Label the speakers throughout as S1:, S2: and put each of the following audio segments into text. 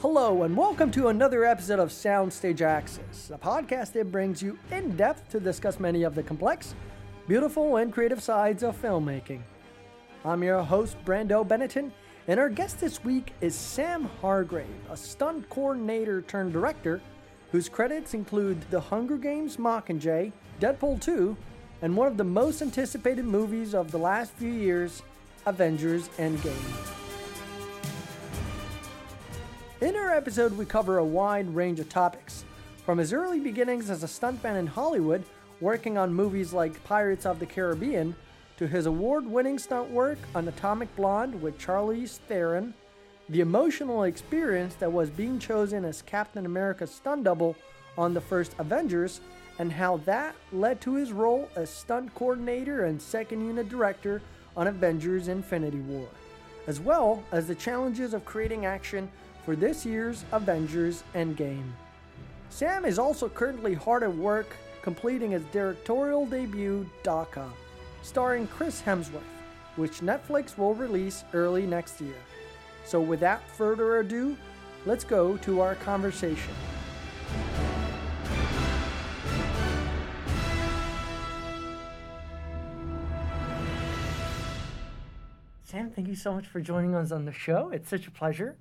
S1: Hello, and welcome to another episode of Soundstage Access, a podcast that brings you in depth to discuss many of the complex, beautiful, and creative sides of filmmaking. I'm your host, Brando Benetton, and our guest this week is Sam Hargrave, a stunt coordinator turned director whose credits include The Hunger Games Mockingjay, Deadpool 2, and one of the most anticipated movies of the last few years, Avengers Endgame. In our episode, we cover a wide range of topics. From his early beginnings as a stuntman in Hollywood, working on movies like Pirates of the Caribbean, to his award winning stunt work on Atomic Blonde with Charlize Theron, the emotional experience that was being chosen as Captain America's stunt double on the first Avengers, and how that led to his role as stunt coordinator and second unit director on Avengers Infinity War, as well as the challenges of creating action for this year's Avengers Endgame. Sam is also currently hard at work completing his directorial debut, Dhaka, starring Chris Hemsworth, which Netflix will release early next year. So, without further ado, let's go to our conversation. Sam, thank you so much for joining us on the show. It's such a pleasure.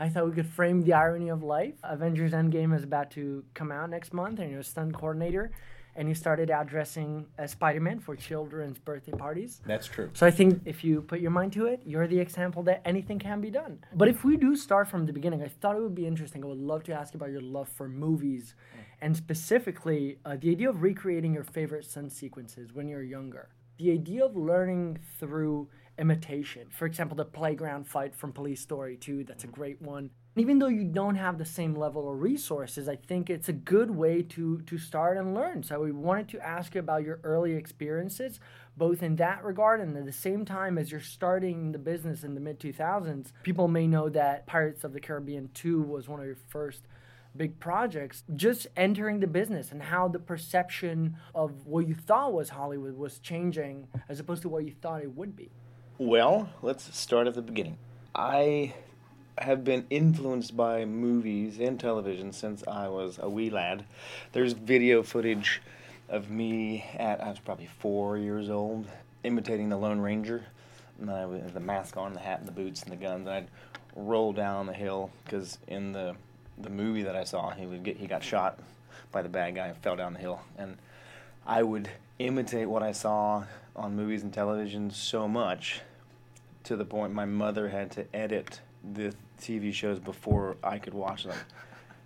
S1: I thought we could frame the irony of life. Avengers Endgame is about to come out next month, and you're a stunt coordinator, and you started out dressing as Spider Man for children's birthday parties.
S2: That's true.
S1: So I think if you put your mind to it, you're the example that anything can be done. But if we do start from the beginning, I thought it would be interesting. I would love to ask you about your love for movies, and specifically uh, the idea of recreating your favorite stunt sequences when you're younger. The idea of learning through imitation. For example, the playground fight from Police Story 2, that's a mm. great one. And Even though you don't have the same level of resources, I think it's a good way to to start and learn. So we wanted to ask you about your early experiences, both in that regard and at the same time as you're starting the business in the mid 2000s. People may know that Pirates of the Caribbean 2 was one of your first big projects, just entering the business and how the perception of what you thought was Hollywood was changing as opposed to what you thought it would be.
S2: Well, let's start at the beginning. I have been influenced by movies and television since I was a wee lad. There's video footage of me at I was probably four years old, imitating the Lone Ranger. And I had the mask on, the hat, and the boots, and the guns. And I'd roll down the hill because in the the movie that I saw, he would get he got shot by the bad guy and fell down the hill. And I would imitate what I saw on movies and television so much to the point my mother had to edit the TV shows before I could watch them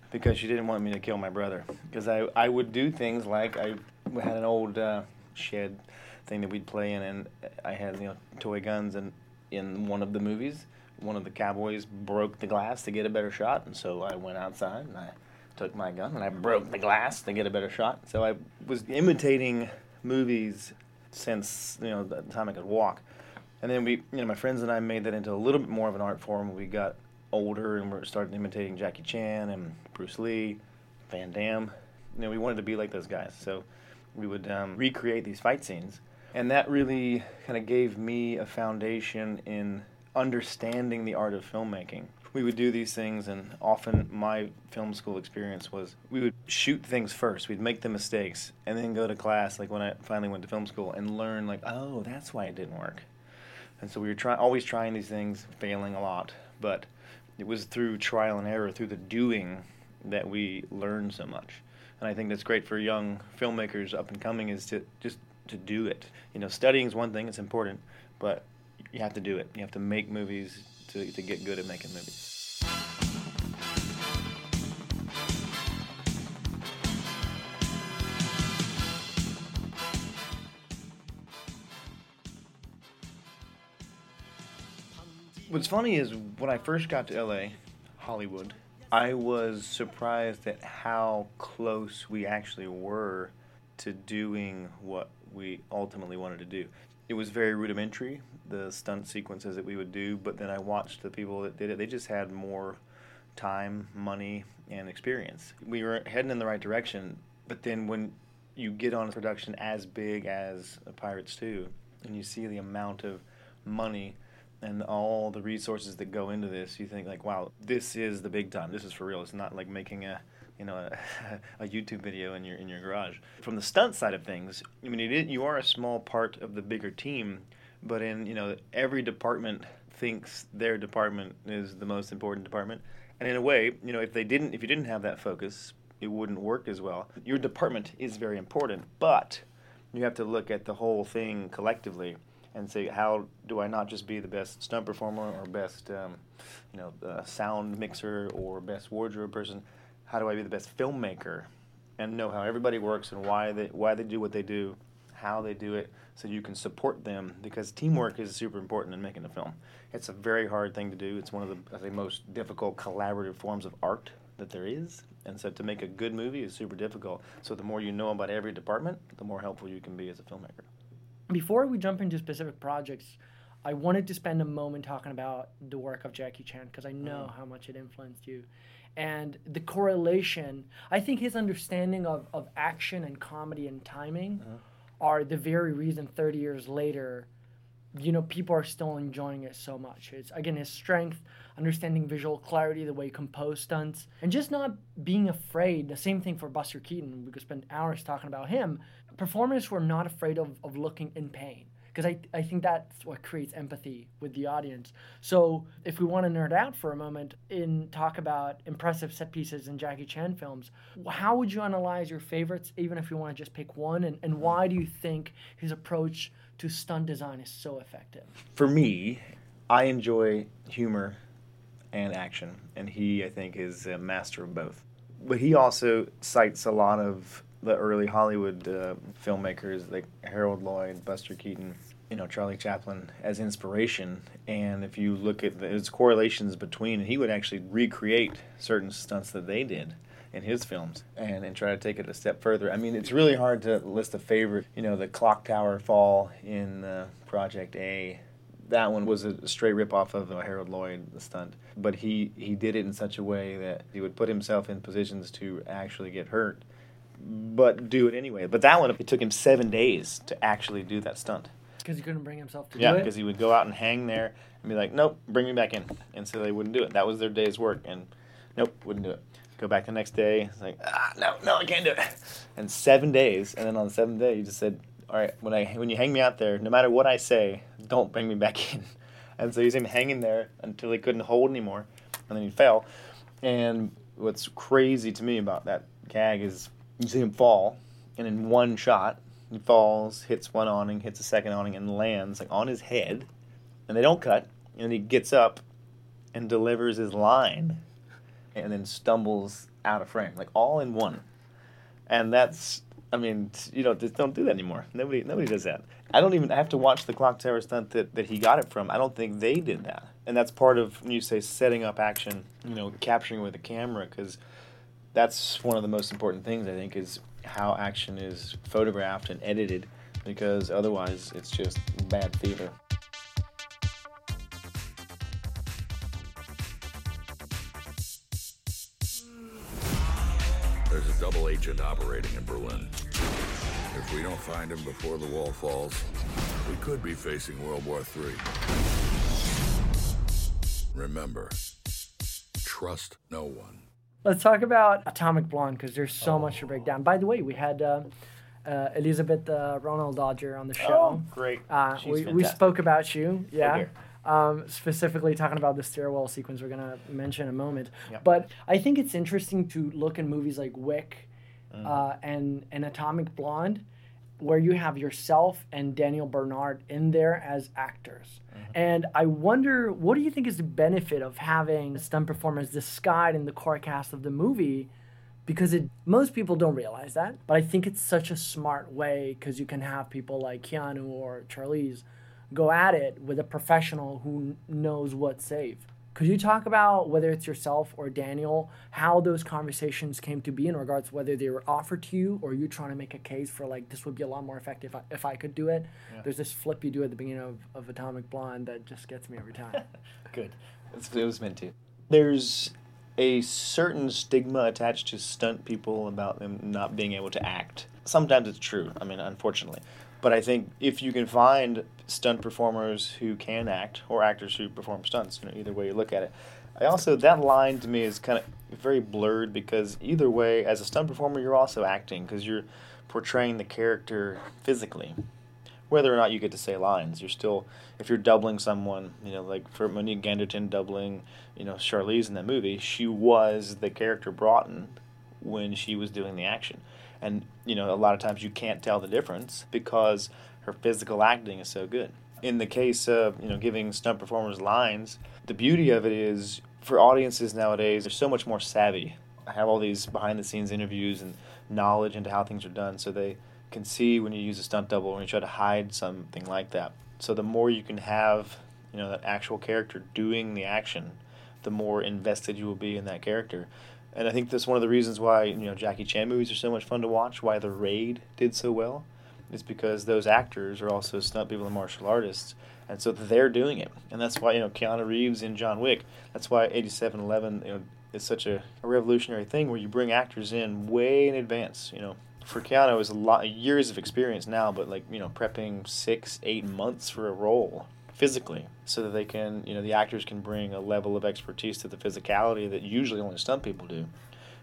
S2: because she didn't want me to kill my brother. Because I, I would do things like I had an old uh, shed thing that we'd play in, and I had you know toy guns, and in one of the movies, one of the cowboys broke the glass to get a better shot, and so I went outside and I took my gun and I broke the glass to get a better shot. So I was imitating movies since you know the time I could walk. And then we, you know, my friends and I made that into a little bit more of an art form. We got older and we started imitating Jackie Chan and Bruce Lee, Van Damme. You know, we wanted to be like those guys. So we would um, recreate these fight scenes. And that really kind of gave me a foundation in understanding the art of filmmaking. We would do these things, and often my film school experience was we would shoot things first. We'd make the mistakes, and then go to class, like when I finally went to film school, and learn, like, oh, that's why it didn't work. And so we were always trying these things, failing a lot. But it was through trial and error, through the doing, that we learned so much. And I think that's great for young filmmakers up and coming is to just to do it. You know, studying is one thing; it's important, but you have to do it. You have to make movies to to get good at making movies. What's funny is when I first got to LA, Hollywood, I was surprised at how close we actually were to doing what we ultimately wanted to do. It was very rudimentary, the stunt sequences that we would do, but then I watched the people that did it. They just had more time, money, and experience. We were heading in the right direction, but then when you get on a production as big as Pirates 2 and you see the amount of money and all the resources that go into this, you think like, wow, this is the big time. This is for real. It's not like making a you know a, a YouTube video in your in your garage. From the stunt side of things, I mean, you are a small part of the bigger team, but in you know every department thinks their department is the most important department, and in a way, you know, if they didn't, if you didn't have that focus, it wouldn't work as well. Your department is very important, but you have to look at the whole thing collectively and say, how do I not just be the best stunt performer or best, um, you know, uh, sound mixer or best wardrobe person? How do I be the best filmmaker and know how everybody works and why they why they do what they do, how they do it, so you can support them because teamwork is super important in making a film. It's a very hard thing to do. It's one of the I think most difficult collaborative forms of art that there is. And so to make a good movie is super difficult. So the more you know about every department, the more helpful you can be as a filmmaker.
S1: Before we jump into specific projects, I wanted to spend a moment talking about the work of Jackie Chan because I know mm. how much it influenced you. And the correlation, I think his understanding of, of action and comedy and timing uh-huh. are the very reason 30 years later you know people are still enjoying it so much it's again his strength understanding visual clarity the way he composed stunts and just not being afraid the same thing for buster keaton we could spend hours talking about him performers were not afraid of, of looking in pain because I, I think that's what creates empathy with the audience. So if we want to nerd out for a moment and talk about impressive set pieces in Jackie Chan films, how would you analyze your favorites, even if you want to just pick one, and, and why do you think his approach to stunt design is so effective?
S2: For me, I enjoy humor and action, and he, I think, is a master of both. But he also cites a lot of the early Hollywood uh, filmmakers like Harold Lloyd, Buster Keaton, you know Charlie Chaplin as inspiration. And if you look at the, his correlations between, he would actually recreate certain stunts that they did in his films and, and try to take it a step further. I mean, it's really hard to list a favorite. You know, the clock tower fall in uh, Project A. That one was a straight rip off of uh, Harold Lloyd, the stunt. But he, he did it in such a way that he would put himself in positions to actually get hurt, but do it anyway. But that one, it took him seven days to actually do that stunt.
S1: Because he couldn't bring himself to
S2: yeah,
S1: do it?
S2: Yeah, because he would go out and hang there and be like, nope, bring me back in. And so they wouldn't do it. That was their day's work. And nope, wouldn't do it. Go back the next day. It's like, ah, no, no, I can't do it. And seven days, and then on the seventh day, he just said, all right, when I when you hang me out there, no matter what I say, don't bring me back in. And so he's him hanging there until he couldn't hold anymore, and then he fell. And what's crazy to me about that gag is you see him fall, and in one shot, he falls, hits one awning, hits a second awning, and lands like on his head. And they don't cut, and he gets up and delivers his line and then stumbles out of frame, like all in one. And that's, I mean, you know, just don't do that anymore. Nobody, nobody does that. I don't even I have to watch the clock tower stunt that, that he got it from. I don't think they did that, and that's part of when you say setting up action, you know, capturing with a camera, because that's one of the most important things I think is how action is photographed and edited, because otherwise it's just bad theater.
S3: There's a double agent operating in Berlin. If we don't find him before the wall falls, we could be facing World War III. Remember, trust no one.
S1: Let's talk about Atomic Blonde because there's so oh. much to break down. By the way, we had uh, uh, Elizabeth uh, Ronaldsdóttir on the show.
S2: Oh, great!
S1: Uh, we, we spoke about you. Yeah. Um, specifically talking about the stairwell sequence we're gonna mention in a moment. Yep. But I think it's interesting to look in movies like Wick mm. uh, and and Atomic Blonde, where you have yourself and Daniel Bernhardt in there as actors. Mm-hmm. And I wonder, what do you think is the benefit of having stunt performers this guide in the core cast of the movie? Because it, most people don't realize that, but I think it's such a smart way because you can have people like Keanu or Charlize go at it with a professional who knows what's safe. Could you talk about whether it's yourself or Daniel, how those conversations came to be in regards to whether they were offered to you or you trying to make a case for like this would be a lot more effective if I, if I could do it? Yeah. There's this flip you do at the beginning of, of Atomic Blonde that just gets me every time.
S2: Good. it was meant to. There's a certain stigma attached to stunt people about them not being able to act. sometimes it's true. I mean, unfortunately. But I think if you can find stunt performers who can act or actors who perform stunts, you know, either way you look at it. I also that line to me is kind of very blurred because either way, as a stunt performer, you're also acting because you're portraying the character physically. Whether or not you get to say lines, you're still if you're doubling someone, you know, like for Monique Ganderton doubling, you know, Charlize in that movie, she was the character Broughton when she was doing the action. And, you know, a lot of times you can't tell the difference because her physical acting is so good. In the case of, you know, giving stunt performers lines, the beauty of it is for audiences nowadays, they're so much more savvy. I have all these behind the scenes interviews and knowledge into how things are done so they can see when you use a stunt double when you try to hide something like that. So the more you can have, you know, that actual character doing the action, the more invested you will be in that character. And I think that's one of the reasons why, you know, Jackie Chan movies are so much fun to watch, why The Raid did so well, is because those actors are also stunt people and martial artists and so they're doing it, and that's why you know Keanu Reeves in John Wick. That's why 87Eleven you know is such a, a revolutionary thing where you bring actors in way in advance. You know, for Keanu is a lot years of experience now, but like you know prepping six eight months for a role physically so that they can you know the actors can bring a level of expertise to the physicality that usually only stunt people do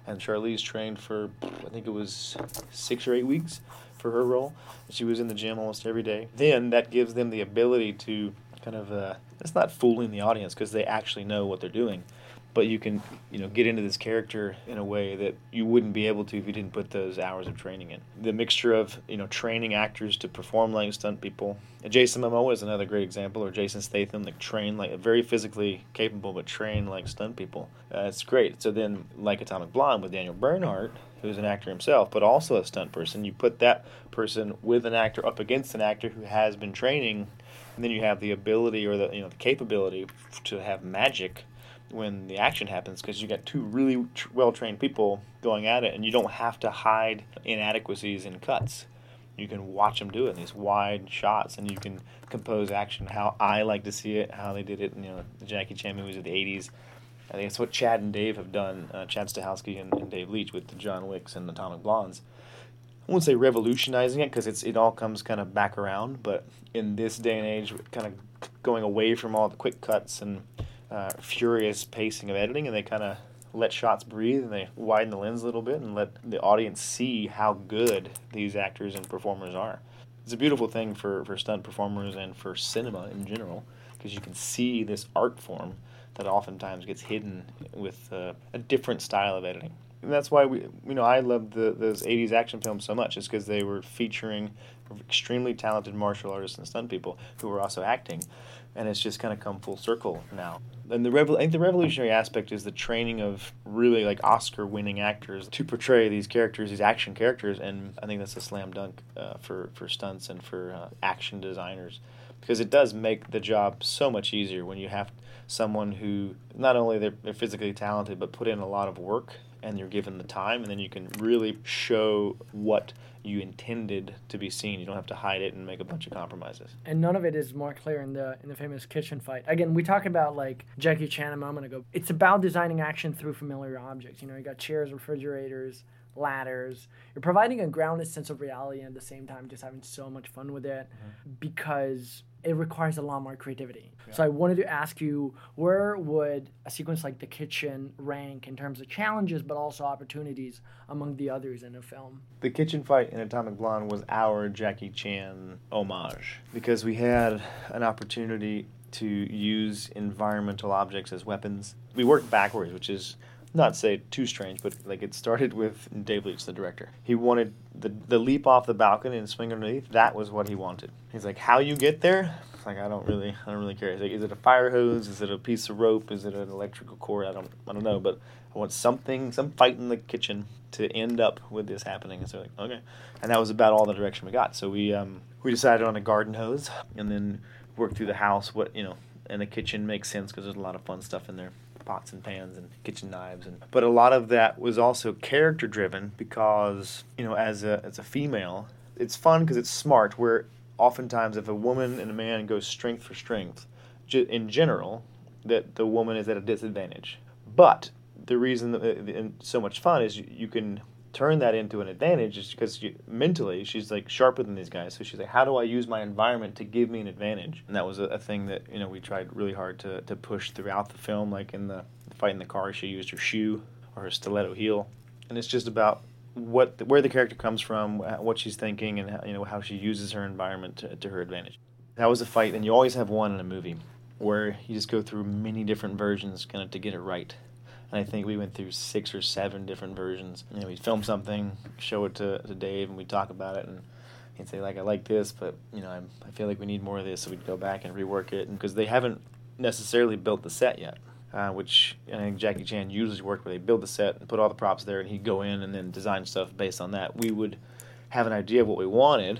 S2: and Charlize trained for I think it was six or eight weeks for her role. She was in the gym almost every day. Then that gives them the ability to kind of uh, it's not fooling the audience because they actually know what they're doing but you can you know get into this character in a way that you wouldn't be able to if you didn't put those hours of training in. The mixture of you know training actors to perform like stunt people. Jason Momoa is another great example, or Jason Statham, like train like very physically capable but train like stunt people. Uh, it's great. So then, like Atomic Blonde with Daniel Bernhardt, who's an actor himself, but also a stunt person, you put that person with an actor up against an actor who has been training, and then you have the ability or the you know the capability to have magic when the action happens because you got two really tr- well trained people going at it, and you don't have to hide inadequacies in cuts. You can watch them do it in these wide shots, and you can compose action how I like to see it, how they did it in you know the Jackie Chan movies of the '80s. I think it's what Chad and Dave have done, uh, Chad Stahelski and, and, Dave Leitch with the John Wicks and the Atomic Blondes. I won't say revolutionizing it because it's it all comes kind of back around, but in this day and age, kind of going away from all the quick cuts and uh, furious pacing of editing, and they kind of let shots breathe and they widen the lens a little bit and let the audience see how good these actors and performers are. It's a beautiful thing for, for stunt performers and for cinema in general because you can see this art form that oftentimes gets hidden with uh, a different style of editing. And that's why we, you know, I love the those '80s action films so much, is because they were featuring extremely talented martial artists and stunt people who were also acting, and it's just kind of come full circle now. And the revol- I think the revolutionary aspect is the training of really like Oscar-winning actors to portray these characters, these action characters, and I think that's a slam dunk uh, for for stunts and for uh, action designers because it does make the job so much easier when you have someone who not only they're, they're physically talented but put in a lot of work and you're given the time and then you can really show what you intended to be seen. You don't have to hide it and make a bunch of compromises.
S1: And none of it is more clear in the in the famous kitchen fight. Again, we talked about like Jackie Chan a moment ago. It's about designing action through familiar objects. You know, you got chairs, refrigerators, ladders. You're providing a grounded sense of reality and at the same time just having so much fun with it mm-hmm. because it requires a lot more creativity. Yeah. So I wanted to ask you, where would a sequence like the kitchen rank in terms of challenges, but also opportunities among the others in a film?
S2: The kitchen fight in Atomic Blonde was our Jackie Chan homage because we had an opportunity to use environmental objects as weapons. We worked backwards, which is not say too strange, but like it started with Dave Leitch, the director. He wanted the the leap off the balcony and swing underneath. That was what he wanted. He's like, how you get there? Like I don't really, I don't really care. Like, is it a fire hose? Is it a piece of rope? Is it an electrical cord? I don't, I don't know. But I want something, some fight in the kitchen to end up with this happening. And so like, okay, and that was about all the direction we got. So we um we decided on a garden hose, and then worked through the house. What you know, and the kitchen makes sense because there's a lot of fun stuff in there pots and pans and kitchen knives and but a lot of that was also character driven because you know as a as a female it's fun because it's smart where oftentimes if a woman and a man go strength for strength in general that the woman is at a disadvantage. But the reason that uh, it's so much fun is you, you can turn that into an advantage is because she, mentally she's like sharper than these guys. So she's like, how do I use my environment to give me an advantage? And that was a, a thing that you know we tried really hard to, to push throughout the film. Like in the fight in the car, she used her shoe or her stiletto heel, and it's just about what where the character comes from, what she's thinking, and how, you know how she uses her environment to, to her advantage. That was a fight, and you always have one in a movie where you just go through many different versions kind of to get it right. And I think we went through six or seven different versions. You know, we'd film something, show it to, to Dave, and we'd talk about it, and he'd say like, "I like this, but you know, I'm, I feel like we need more of this." So we'd go back and rework it, because they haven't necessarily built the set yet. Uh, which I think Jackie Chan usually worked where they build the set and put all the props there, and he'd go in and then design stuff based on that. We would have an idea of what we wanted,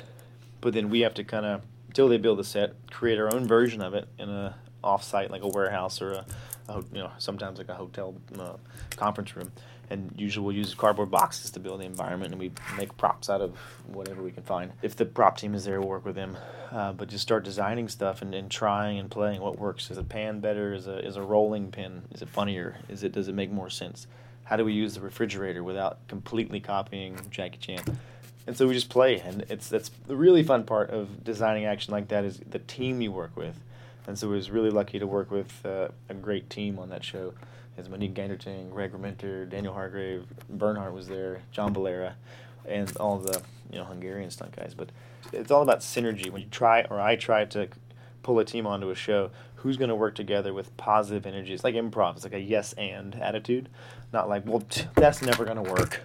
S2: but then we have to kind of, until they build the set, create our own version of it in a off-site like a warehouse or a, a you know sometimes like a hotel uh, conference room. And usually we'll use cardboard boxes to build the environment and we make props out of whatever we can find if the prop team is there we'll work with them. Uh, but just start designing stuff and, and trying and playing what works. Is a pan better? Is a, is a rolling pin is it funnier? Is it does it make more sense? How do we use the refrigerator without completely copying jackie chan? And so we just play and it's that's the really fun part of designing action like that is the team you work with and so I was really lucky to work with uh, a great team on that show. As Monique Ganderton, Greg Rementer, Daniel Hargrave, Bernhardt was there, John Valera, and all the you know Hungarian stunt guys. But it's all about synergy. When you try, or I try to pull a team onto a show, who's going to work together with positive energy? It's like improv. It's like a yes and attitude, not like well that's never going to work,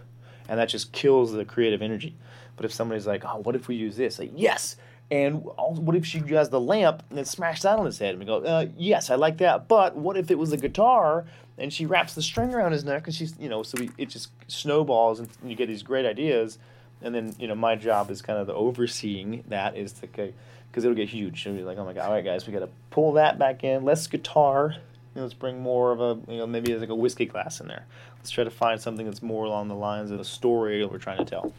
S2: and that just kills the creative energy. But if somebody's like, oh, what if we use this? Like yes, and what if she has the lamp and then smash that on his head? And we go, uh, yes, I like that. But what if it was a guitar and she wraps the string around his neck and she's, you know, so we, it just snowballs and you get these great ideas. And then, you know, my job is kind of the overseeing that is to, because it'll get huge. It'll be like, oh my God, all right, guys, we got to pull that back in. Less guitar. You know, let's bring more of a, you know, maybe like a whiskey glass in there. Let's try to find something that's more along the lines of the story that we're trying to tell.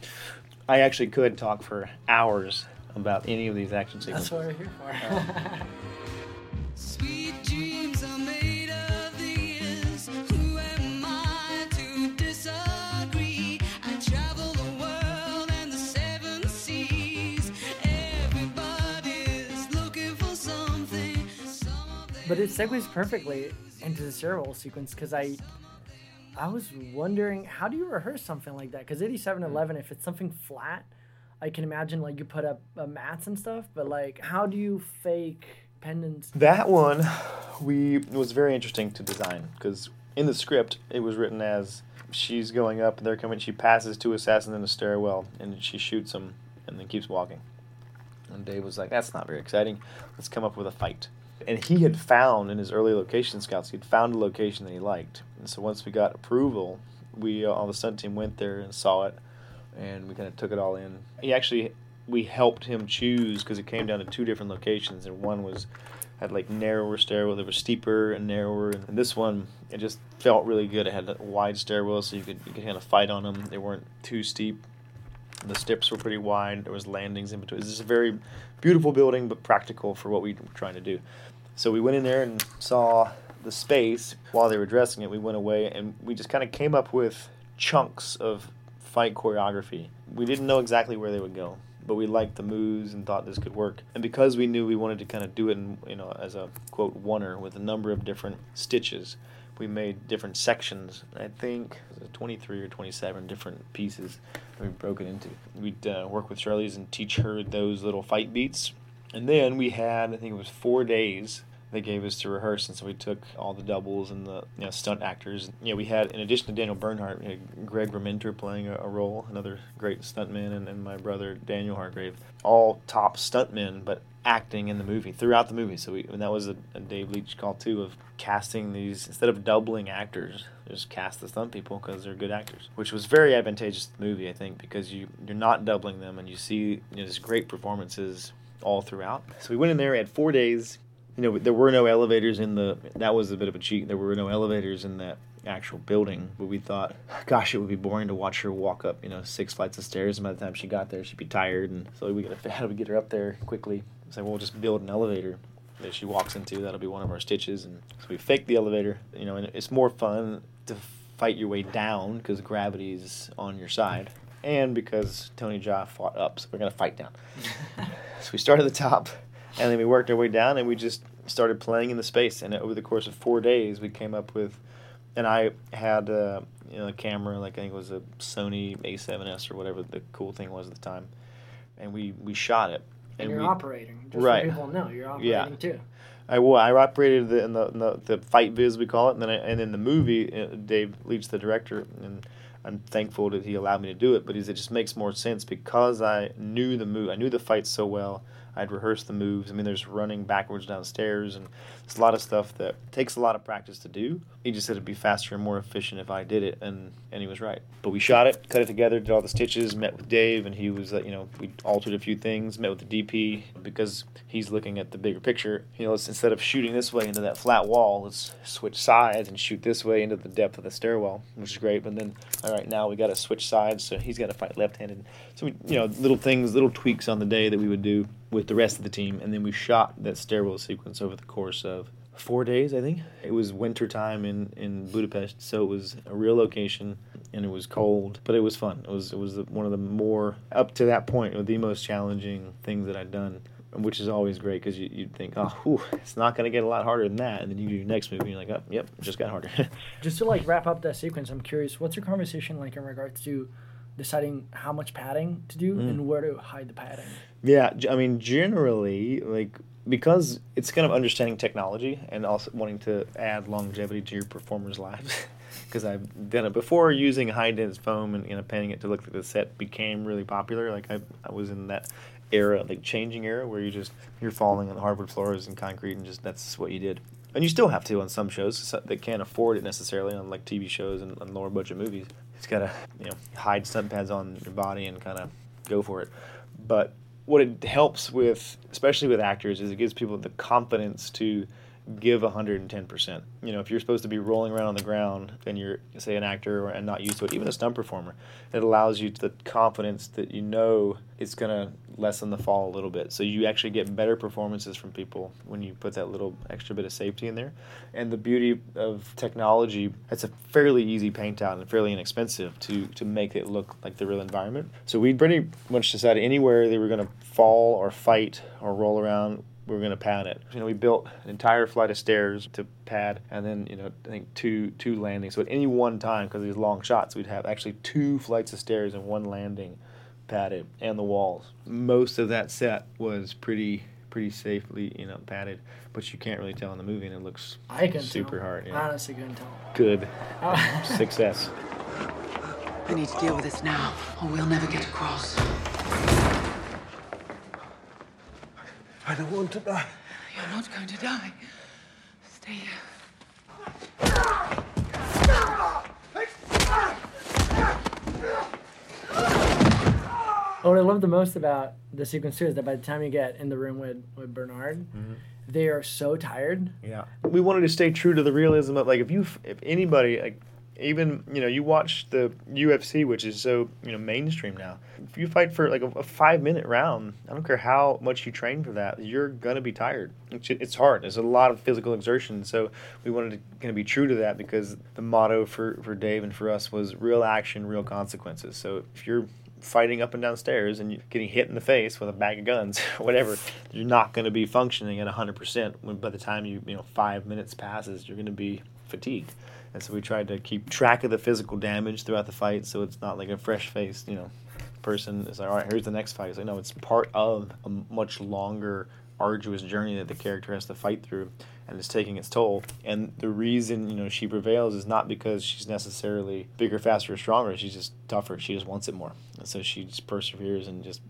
S2: I actually could talk for hours about any of these action sequences.
S1: That's what we're here for. Sweet dreams are made of these. Who am I to disagree? I travel the world and the seven seas. Everybody's looking for something. but it segues perfectly into the stairwell sequence because I I was wondering how do you rehearse something like that? Because 8711, if it's something flat, I can imagine like you put up uh, mats and stuff, but like how do you fake pendants?
S2: That one, we was very interesting to design because in the script it was written as she's going up and they're coming. She passes two assassins in a stairwell and she shoots them and then keeps walking. And Dave was like, "That's not very exciting. Let's come up with a fight." And he had found in his early location scouts, he'd found a location that he liked. And so once we got approval, we uh, all the stunt team went there and saw it and we kind of took it all in. He actually we helped him choose because it came down to two different locations, and one was had like narrower stairwell. There was steeper and narrower, and this one it just felt really good. It had a wide stairwell, so you could you could kind of fight on them. They weren't too steep. The steps were pretty wide. There was landings in between. This is a very beautiful building, but practical for what we were trying to do. So we went in there and saw the space while they were dressing it. We went away and we just kind of came up with chunks of fight choreography. We didn't know exactly where they would go, but we liked the moves and thought this could work. And because we knew we wanted to kind of do it in, you know, as a quote oneer with a number of different stitches, we made different sections. I think 23 or 27 different pieces we broke it into. We'd uh, work with Charlize and teach her those little fight beats. And then we had, I think it was four days they gave us to rehearse, and so we took all the doubles and the you know, stunt actors. You know, we had in addition to Daniel Bernhardt, Greg Rementer playing a, a role, another great stuntman, and, and my brother Daniel Hargrave, all top stuntmen, but acting in the movie throughout the movie. So we, and that was a, a Dave Leitch call too of casting these instead of doubling actors, just cast the stunt people because they're good actors, which was very advantageous to the movie, I think, because you you're not doubling them and you see you know, just great performances all throughout. So we went in there, we had four days you know, there were no elevators in the. That was a bit of a cheat. There were no elevators in that actual building, but we thought, gosh, it would be boring to watch her walk up, you know, six flights of stairs, and by the time she got there, she'd be tired, and so we gotta how do we get her up there quickly? So we'll just build an elevator that she walks into. That'll be one of our stitches, and so we fake the elevator, you know, and it's more fun to fight your way down because gravity's on your side, and because Tony Jaa fought up, so we're gonna fight down. so we start at the top, and then we worked our way down, and we just started playing in the space. And over the course of four days, we came up with, and I had uh, you know a camera like I think it was a Sony A7S or whatever the cool thing was at the time, and we we shot it.
S1: And, you're
S2: we,
S1: operating. Just
S2: Right.
S1: so people know, you're operating yeah. too.
S2: I well, I operated the, in the, in the the fight viz we call it, and then I, and in the movie, uh, Dave Leitch, the director, and I'm thankful that he allowed me to do it. But it just makes more sense because I knew the move, I knew the fight so well. I'd rehearse the moves. I mean, there's running backwards downstairs, and it's a lot of stuff that takes a lot of practice to do. He just said it'd be faster and more efficient if I did it, and and he was right. But we shot it, cut it together, did all the stitches, met with Dave, and he was, uh, you know, we altered a few things, met with the DP because he's looking at the bigger picture. You know, let's, instead of shooting this way into that flat wall, let's switch sides and shoot this way into the depth of the stairwell, which is great. But then, all right, now we got to switch sides, so he's got to fight left-handed. So we, you know, little things, little tweaks on the day that we would do with the rest of the team, and then we shot that stairwell sequence over the course of four days, I think. It was winter time in, in Budapest, so it was a real location, and it was cold, but it was fun. It was it was one of the more up to that point, the most challenging things that I'd done. Which is always great because you, you'd think, oh, whew, it's not to get a lot harder than that. And then you do your next movie, and you're like, oh, yep, just got harder.
S1: Just to like wrap up that sequence, I'm curious, what's your conversation like in regards to deciding how much padding to do
S2: Mm.
S1: and where to hide the padding?
S2: Yeah, I mean, generally, like because it's kind of understanding technology and also wanting to add longevity to your performers' lives. Because I've done it before, using high dense foam and you know painting it to look like the set became really popular. Like I, I was in that era, like changing era, where you just you're falling on hardwood floors and concrete, and just that's what you did. And you still have to on some shows that can't afford it necessarily on like TV shows and, and lower budget movies. It's gotta you know hide stunt pads on your body and kind of go for it. But what it helps with, especially with actors, is it gives people the confidence to give 110%. You know, if you're supposed to be rolling around on the ground and you're, say, an actor or, and not used to it, even a stunt performer, it allows you the confidence that you know it's going to lessen the fall a little bit. So you actually get better performances from people when you put that little extra bit of safety in there. And the beauty of technology, it's a fairly easy paint out and fairly inexpensive to, to make it look like the real environment. So we pretty much decided anywhere they were going to fall or fight or roll around, we were going to pad it. You know, we built an entire flight of stairs to pad, and then you know, I think two two landings. So at any one time, because these long shots, we'd have actually two flights of stairs and one landing padded, and the walls. Most of that set was pretty pretty safely, you know, padded, but you can't really tell in the movie, and it looks
S1: I can
S2: super
S1: tell.
S2: hard. Yeah.
S1: Honestly, couldn't tell.
S2: Good success.
S4: We need to deal with this now, or we'll never get across.
S5: Don't want to die.
S4: You're not going to die. Stay here.
S1: What I love the most about the sequence too is that by the time you get in the room with, with Bernhardt,
S2: Mm-hmm.
S1: they are so tired.
S2: Yeah, we wanted to stay true to the realism of like if you if anybody like even you know you watch the UFC which is so you know mainstream now. If you fight for like a, a five minute round, I don't care how much you train for that, you're gonna be tired. It's, it's hard. There's a lot of physical exertion. So we wanted to kind of be true to that because the motto for for Dave and for us was real action, real consequences. So if you're fighting up and down stairs and getting hit in the face with a bag of guns whatever, you're not going to be functioning at 100% when by the time you, you know, five minutes passes, you're going to be fatigued. And so we tried to keep track of the physical damage throughout the fight so it's not like a fresh faced, you know, person is like, all right, here's the next fight. It's like, no, it's part of a much longer, arduous journey that the character has to fight through and it's taking its toll. And the reason, you know, she prevails is not because she's necessarily bigger, faster, or stronger. She's just tougher. She just wants it more. And so she just perseveres and just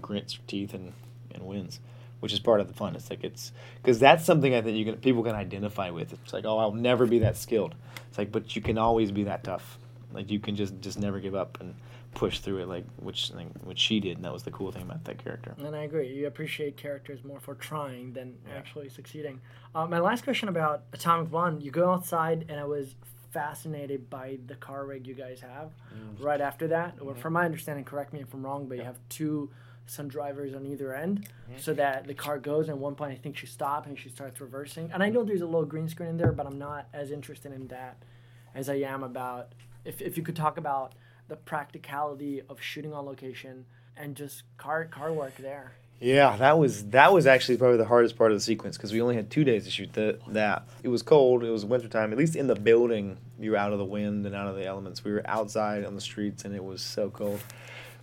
S2: grits her teeth and, and wins. Which is part of the fun. It's like it's because that's something I think you can people can identify with. It's like, oh, I'll never be that skilled. It's like, but you can always be that tough. Like you can just just never give up and push through it. Like which like, which she did, and that was the cool thing about that character.
S1: And I agree. You appreciate characters more for trying than actually succeeding. Uh, my last question about Atomic Blonde: You go outside, and I was fascinated by the car rig you guys have.
S2: Mm.
S1: Right after that, or from my understanding, correct me if I'm wrong, but you have two sun drivers on either end,
S2: Mm-hmm.
S1: so that the car goes. And at one point, I think she stops and she starts reversing. And I know there's a little green screen in there, but I'm not as interested in that as I am about if if you could talk about the practicality of shooting on location and just car car work there.
S2: Yeah, that was that was actually probably the hardest part of the sequence because we only had two days to shoot the, that. It was cold. It was wintertime. At least in the building, you were out of the wind and out of the elements. We were outside on the streets, and it was so cold.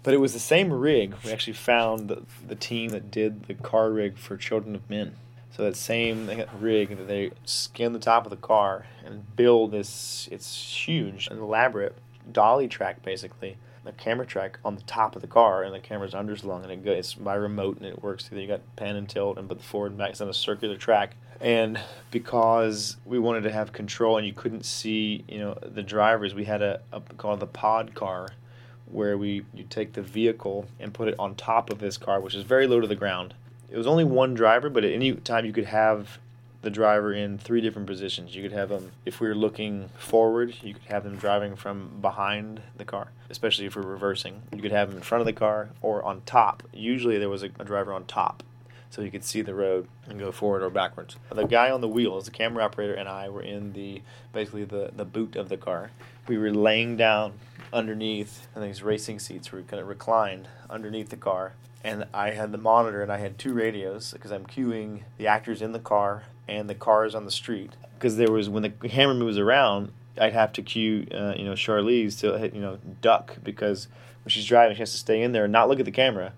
S2: But it was the same rig. We actually found the, the team that did the car rig for Children of Men. So that same rig that they skin the top of the car and build this. It's huge and elaborate dolly track basically the camera track on the top of the car, and the camera's underslung, and it goes by remote, and it works. You got pan and tilt, and but the forward and back is on a circular track. And because we wanted to have control, and you couldn't see, you know, the drivers, we had a, a called the pod car, where we you take the vehicle and put it on top of this car, which is very low to the ground. It was only one driver, but at any time you could have the driver in three different positions. You could have them, if we were looking forward, you could have them driving from behind the car, especially if we're reversing. You could have them in front of the car or on top. Usually there was a, a driver on top so you could see the road and go forward or backwards. The guy on the wheels, the camera operator, and I were in the basically the, the boot of the car. We were laying down underneath, and these racing seats were kind of reclined underneath the car. And I had the monitor and I had two radios because I'm cueing the actors in the car and the cars on the street. Because there was when the camera moves around I'd have to cue uh, you know Charlize to you know duck because when she's driving she has to stay in there and not look at the camera.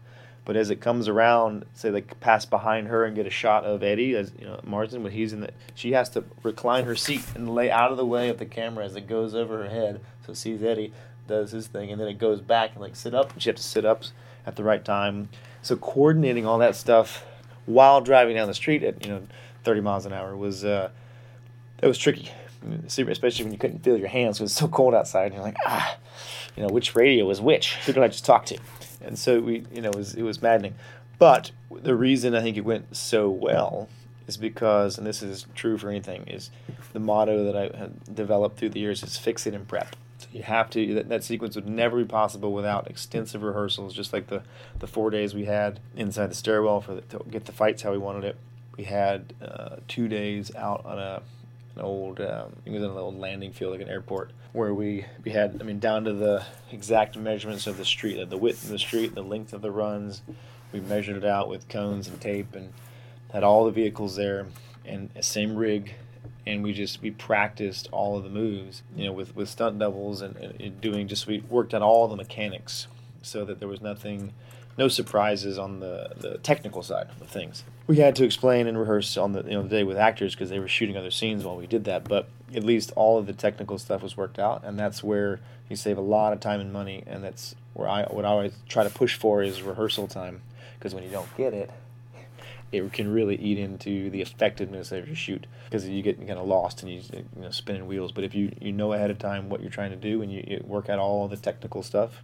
S2: But as it comes around say like pass behind her and get a shot of Eddie as you know Marsan when he's in the she has to recline her seat and lay out of the way of the camera as it goes over her head so sees Eddie does his thing and then it goes back and like sit up she has to sit up at the right time so coordinating all that stuff while driving down the street at you know 30 miles an hour was uh, that was tricky, especially when you couldn't feel your hands because it's so cold outside. And you're like, ah, you know, which radio is which? Who do I just talk to? And so we, you know, it was it was maddening. But the reason I think it went so well is because, and this is true for anything, is the motto that I have developed through the years is fix it and prep. You have to that, that sequence would never be possible without extensive rehearsals, just like the the four days we had inside the stairwell for the, to get the fights how we wanted it. We had uh, two days out on a an old um, it was an old landing field like an airport where we we had I mean down to the exact measurements of the street the width of the street the length of the runs. We measured it out with cones and tape and had all the vehicles there and same rig and we just we practiced all of the moves you know with with stunt doubles and, and doing just we worked on all the mechanics so that there was nothing no surprises on the, the technical side of things. We had to explain and rehearse on the you know the day with actors because they were shooting other scenes while we did that. But at least all of the technical stuff was worked out, and that's where you save a lot of time and money. And that's where I what I always try to push for is rehearsal time because when you don't get it, it can really eat into the effectiveness of your shoot because you get kind of lost and you, you know spinning wheels. But if you you know ahead of time what you're trying to do and you, you work out all the technical stuff,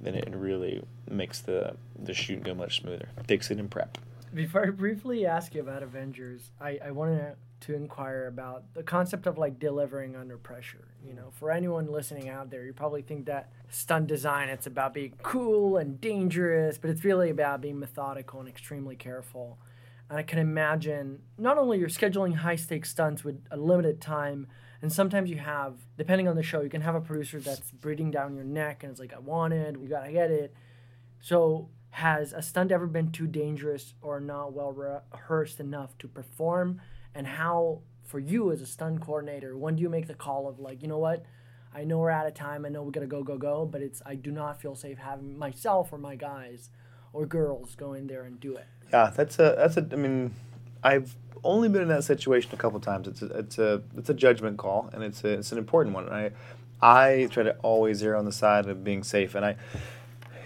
S2: then it really makes the the shoot go much smoother. Fix it and prep.
S1: Before I briefly ask you about Avengers, I, I wanted to inquire about the concept of like delivering under pressure. You know, for anyone listening out there, you probably think that stunt design it's about being cool and dangerous, but it's really about being methodical and extremely careful. And I can imagine not only you're scheduling high stakes stunts with a limited time, and sometimes you have, depending on the show, you can have a producer that's breathing down your neck and it's like, I want it, we gotta get it. So, has a stunt ever been too dangerous or not well rehearsed enough to perform? And how, for you as a stunt coordinator, when do you make the call of like, you know what? I know we're out of time. I know we gotta go, go, go. But it's I do not feel safe having myself or my guys or girls go in there and do it.
S2: Yeah, that's a that's a. I mean, I've only been in that situation a couple times. It's a, it's a it's a judgment call, and it's a, it's an important one. I I try to always err on the side of being safe, and I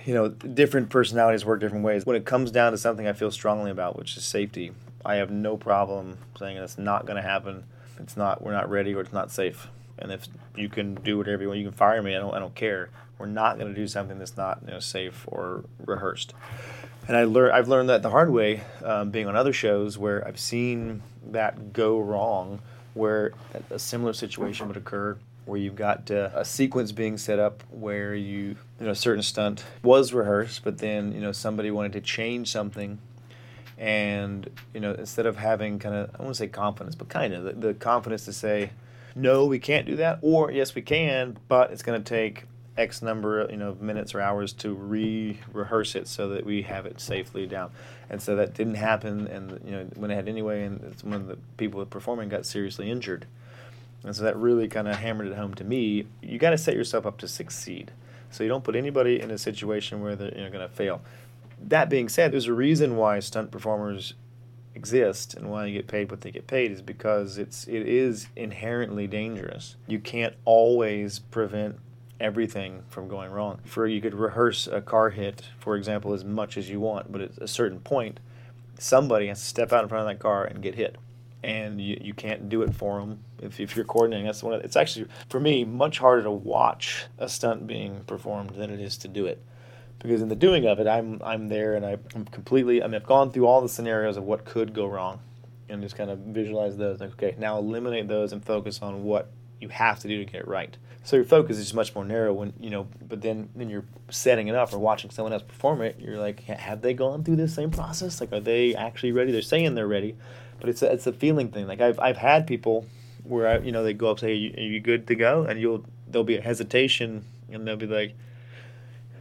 S2: you know different personalities work different ways. When it comes down to something I feel strongly about, which is safety, I have no problem saying it's not going to happen. It's not we're not ready or it's not safe. And if you can do whatever you want, you can fire me. I don't I don't care. We're not going to do something that's not you know safe or rehearsed and I learned I've learned that the hard way, um, being on other shows where I've seen that go wrong, where a similar situation would occur, where you've got uh, a sequence being set up where you you know a certain stunt was rehearsed, but then you know somebody wanted to change something, and you know instead of having kind of I to say confidence, but kind of the, the confidence to say, no, we can't do that, or yes, we can, but it's going to take X number, you know, of minutes or hours to re-rehearse it so that we have it safely down. And so that didn't happen, and you know, went ahead anyway, and it's one of the people performing got seriously injured. And so that really kind of hammered it home to me. You got to set yourself up to succeed. So you don't put anybody in a situation where they're you know, going to fail. That being said, there's a reason why stunt performers exist and why you get paid what they get paid is because it's it is inherently dangerous. You can't always prevent everything from going wrong. For you could rehearse a car hit, for example, as much as you want, but at a certain point, somebody has to step out in front of that car and get hit and you, you can't do it for them if, if you're coordinating. That's one. Of, it's actually for me much harder to watch a stunt being performed than it is to do it, because in the doing of it, I'm I'm there and I, I'm completely. I mean, I've gone through all the scenarios of what could go wrong, and just kind of visualize those. Like, okay, now eliminate those and focus on what you have to do to get it right. So your focus is much more narrow when you know. But then when you're setting it up or watching someone else perform it, you're like, have they gone through this same process? Like, are they actually ready? They're saying they're ready but it's a, it's a feeling thing. Like I've I've had people where I you know they go up say, are you, are you good to go? And you'll there'll be a hesitation, and they'll be like,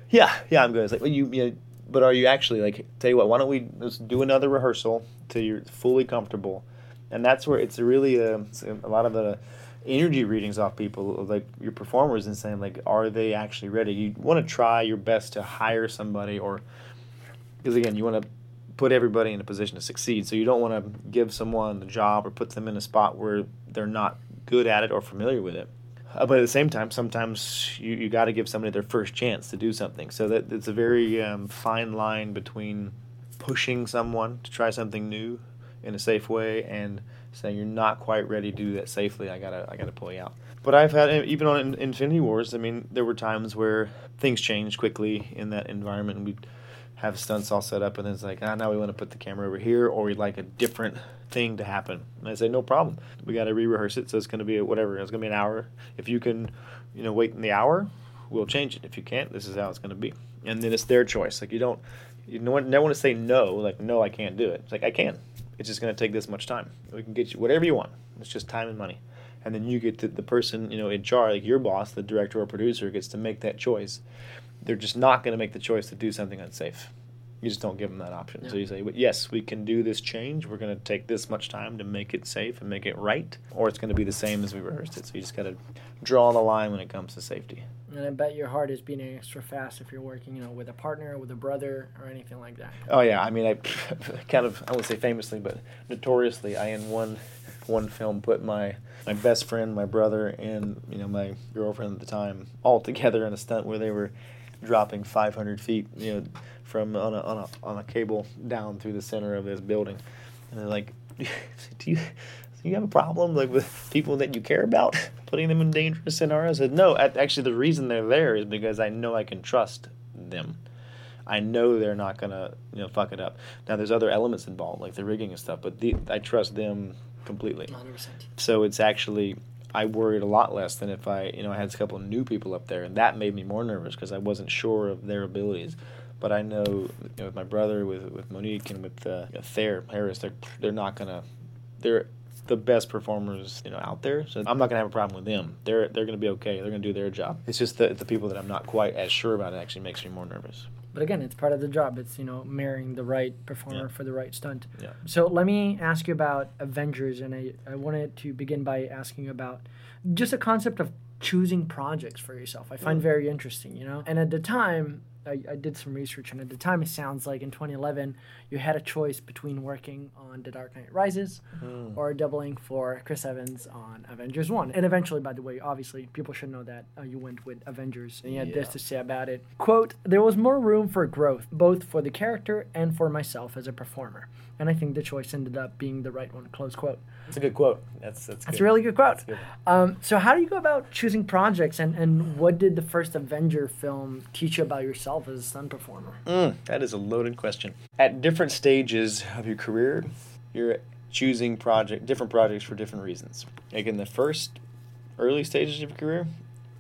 S2: yeah, yeah, I'm good. It's like, well, you, you but are you actually like? Tell you what, why don't we let's do another rehearsal till you're fully comfortable, and that's where it's really um, a, um, a lot of the energy readings off people like your performers and saying like are they actually ready you want to try your best to hire somebody or because again you want to put everybody in a position to succeed. So you don't want to give someone the job or put them in a spot where they're not good at it or familiar with it. Uh, but at the same time, sometimes you, you got to give somebody their first chance to do something. So that it's a very um, fine line between pushing someone to try something new in a safe way and saying you're not quite ready to do that safely. I gotta I gotta pull you out. But I've had even on Infinity Wars. I mean, there were times where things changed quickly in that environment, and we have stunts all set up, and then it's like, ah, now we want to put the camera over here, or we'd like a different thing to happen. And I say, no problem. We got to re-rehearse it, so it's going to be whatever. It's going to be an hour. If you can, you know, wait in the hour, we'll change it. If you can't, this is how it's going to be. And then it's their choice. Like you don't, you never want to say no. Like no, I can't do it. It's like I can. It's just going to take this much time. We can get you whatever you want. It's just time and money. And then you get to the person, you know, in charge, like your boss, the director or producer, gets to make that choice they're just not going to make the choice to do something unsafe. You just don't give them that option. Yeah. So you say, yes, we can do this change. We're going to take this much time to make it safe and make it right, or it's going to be the same as we rehearsed it. So you just got to draw the line when it comes to safety.
S1: And I bet your heart is beating extra fast if you're working, you know, with a partner, with a brother, or anything like that.
S2: Oh yeah, I mean, I kind of, I won't say famously, but notoriously, I in one one film put my my best friend, my brother, and you know my girlfriend at the time all together in a stunt where they were dropping 500 feet, you know, from on a, on a on a cable down through the center of this building, and they're like, "Do you do you have a problem like with people that you care about putting them in dangerous scenarios?" I said, "No, actually, the reason they're there is because I know I can trust them." I know they're not gonna you know fuck it up. Now there's other elements involved like the rigging and stuff, but the, I trust them completely. 100%. So it's actually I worried a lot less than if I, you know, I had a couple of new people up there, and that made me more nervous because I wasn't sure of their abilities. But I know, you know, with my brother, with with Monique, and with uh, Thayer Harris, they're they're not gonna, they're the best performers you know out there. So I'm not gonna have a problem with them. They're they're gonna be okay. They're gonna do their job. It's just the the people that I'm not quite as sure about. Actually makes me more nervous.
S1: But again, it's part of the job. It's you know marrying the right performer
S2: yeah.
S1: for the right stunt.
S2: Yeah.
S1: So let me ask you about Avengers, and I I wanted to begin by asking about just a concept of choosing projects for yourself. I find mm. very interesting, you know. And at the time, I, I, did some research, and at the time, it sounds like in 2011, you had a choice between working on The Dark Knight Rises mm. or doubling for Chris Evans on Avengers 1. And eventually, by the way, obviously, people should know that uh, you went with Avengers, and you had yeah. this to say about it. Quote, there was more room for growth, both for the character and for myself as a performer. And I think the choice ended up being the right one, close quote.
S2: That's a good quote. That's that's,
S1: that's a really good quote. Good. Um, so how do you go about choosing projects, and, and what did the first Avenger film teach you about yourself as a stunt performer?
S2: Mm, that is a loaded question. At different stages of your career, you're choosing project different projects for different reasons. Like in the first early stages of your career,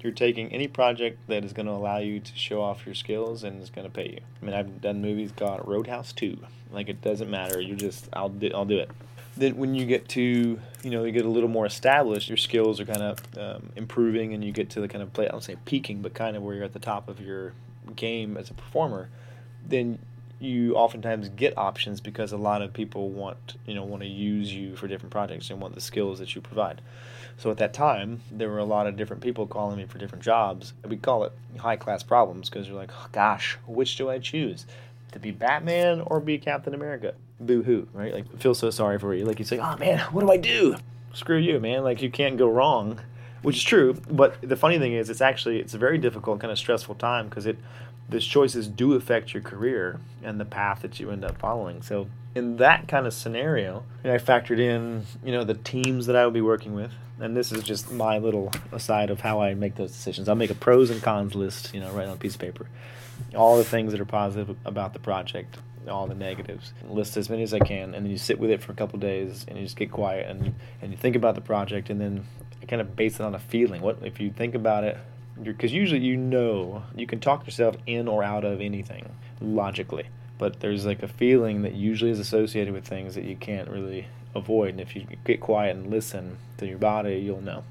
S2: you're taking any project that is going to allow you to show off your skills and is going to pay you. I mean, I've done movies called Roadhouse 2. Like it doesn't matter. You're just I'll do, I'll do it then when you get to you know you get a little more established, your skills are kind of um, improving, and you get to the kind of play I don't say peaking, but kind of where you're at the top of your game as a performer. Then you oftentimes get options because a lot of people want you know want to use you for different projects and want the skills that you provide. So at that time, there were a lot of different people calling me for different jobs. We call it high class problems because you're like, oh, gosh, which do I choose? To be Batman or be Captain America? Boo hoo, right? Like, feel so sorry for you. Like, you say, oh man, what do I do? Screw you, man. Like, you can't go wrong, which is true. But the funny thing is, it's actually it's a very difficult, kind of stressful time because it those choices do affect your career and the path that you end up following. So in that kind of scenario, I factored in, you know, the teams that I would be working with, and this is just my little aside of how I make those decisions. I'll make a pros and cons list, you know, right on a piece of paper. All the things that are positive about the project, all the negatives. List as many as I can, and then you sit with it for a couple days, and you just get quiet and and you think about the project, and then kind of base it on a feeling. What if you think about it? Because usually you know you can talk yourself in or out of anything logically, but there's like a feeling that usually is associated with things that you can't really avoid. And if you get quiet and listen to your body, you'll know.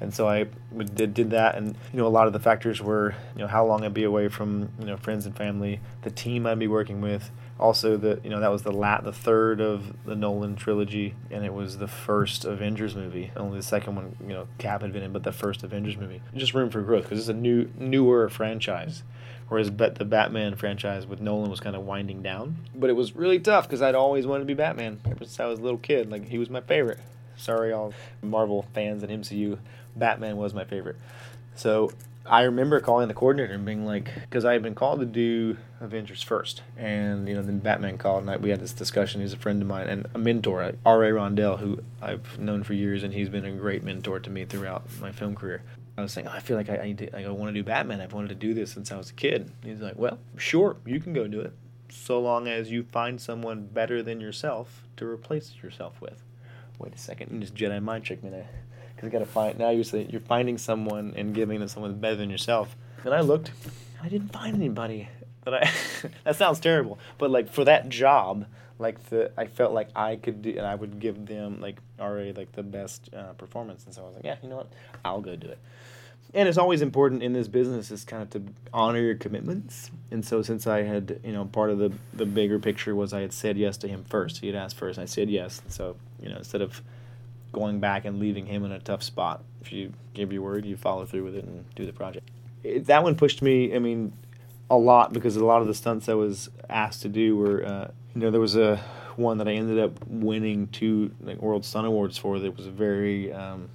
S2: And so I did, did that, and you know a lot of the factors were you know how long I'd be away from you know friends and family, the team I'd be working with, also the you know that was the lat the third of the Nolan trilogy, and it was the first Avengers movie. Only the second one you know Cap had been in, but the first Avengers movie. Just room for growth because it's a new newer franchise whereas but the Batman franchise with Nolan was kind of winding down. But it was really tough because I'd always wanted to be Batman ever since I was a little kid. Like he was my favorite. Sorry, all Marvel fans and MCU, Batman was my favorite. So I remember calling the coordinator and being like, because I had been called to do Avengers first, and you know then Batman called, and I, we had this discussion. He's a friend of mine and a mentor, uh, R.A. Rondell, who I've known for years, and he's been a great mentor to me throughout my film career. I was saying, oh, I feel like I, I need to, like, I want to do Batman. I've wanted to do this since I was a kid. He's like, well, sure, you can go do it, so long as you find someone better than yourself to replace yourself with. Wait a second, just Jedi mind trick me there, because you got to find. Now you're saying you're finding someone and giving them someone better than yourself. And I looked, I didn't find anybody. But I, that sounds terrible. But like for that job, like the I felt like I could do, and I would give them like already like the best uh, performance. And so I was like, yeah, you know what, I'll go do it and it's always important in this business is kind of to honor your commitments. And so since I had, you know, part of the the bigger picture was I had said yes to him first. He had asked first. I said yes. And So you know, instead of going back and leaving him in a tough spot, if you give your word, you follow through with it and do the project. It, that one pushed me. I mean, a lot because a lot of the stunts I was asked to do were, uh, you know, there was a one that I ended up winning two like World Stunt Awards for. That was very um,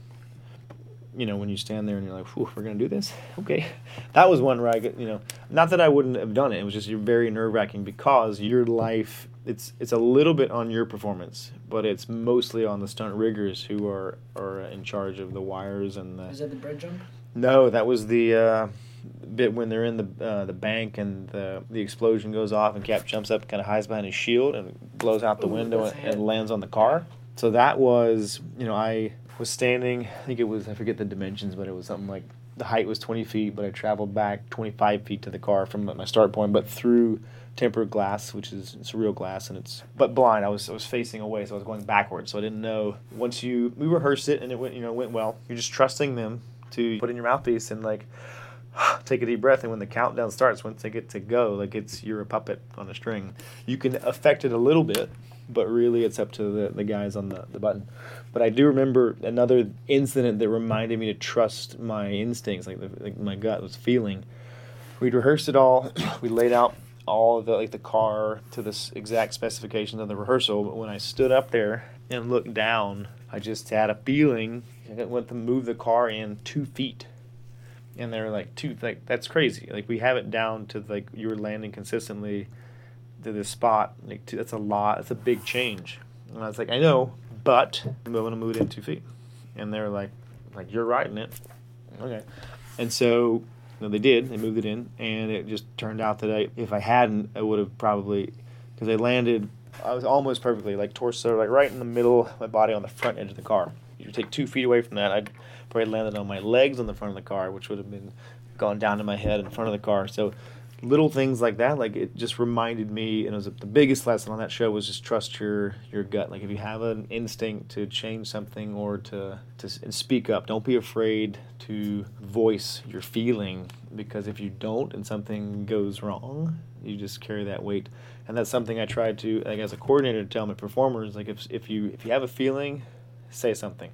S2: you know, when you stand there and you're like, we're going to do this? Okay. That was one where I, you know, not that I wouldn't have done it. It was just you're very nerve wracking because your life, it's it's a little bit on your performance, but it's mostly on the stunt riggers who are, are in charge of the wires and the.
S1: Is that the bridge jump?
S2: No, that was the uh, bit when they're in the uh, the bank and the the explosion goes off and Cap jumps up, kind of hides behind his shield and blows out the Ooh, window and, and lands on the car. So that was, you know, I was standing. I think it was I forget the dimensions, but it was something like the height was 20 feet, but I traveled back 25 feet to the car from my start point, but through tempered glass, which is it's real glass, and it's but blind. I was I was facing away, so I was going backwards, so I didn't know. Once you we rehearsed it and it went you know went well. You're just trusting them to put in your mouthpiece and like take a deep breath and when the countdown starts once they get to go like it's you're a puppet on a string you can affect it a little bit but really it's up to the, the guys on the, the button. But I do remember another incident that reminded me to trust my instincts, like, the, like my gut was feeling. We'd rehearsed it all. we laid out all of the like the car to the exact specifications of the rehearsal. But when I stood up there and looked down, I just had a feeling. I went to move the car in two feet, and they're like two like that's crazy. Like we have it down to like you were landing consistently to this spot. Like two, that's a lot. That's a big change. And I was like, I know, but I'm going to move it in two feet. And they're like, like you're riding it. Okay. And so know, they did. They moved it in, and it just turned out that I, if I hadn't, I would have probably because they landed. I was almost perfectly like torso, like right in the middle of my body on the front edge of the car. You take two feet away from that, I'd probably landed on my legs on the front of the car, which would have been gone down to my head in front of the car. So little things like that, like it just reminded me, and it was the biggest lesson on that show was just trust your your gut. Like if you have an instinct to change something or to to speak up, don't be afraid to voice your feeling because if you don't and something goes wrong, you just carry that weight. And that's something I tried to, like as a coordinator, to tell my performers, like if if you if you have a feeling, say something.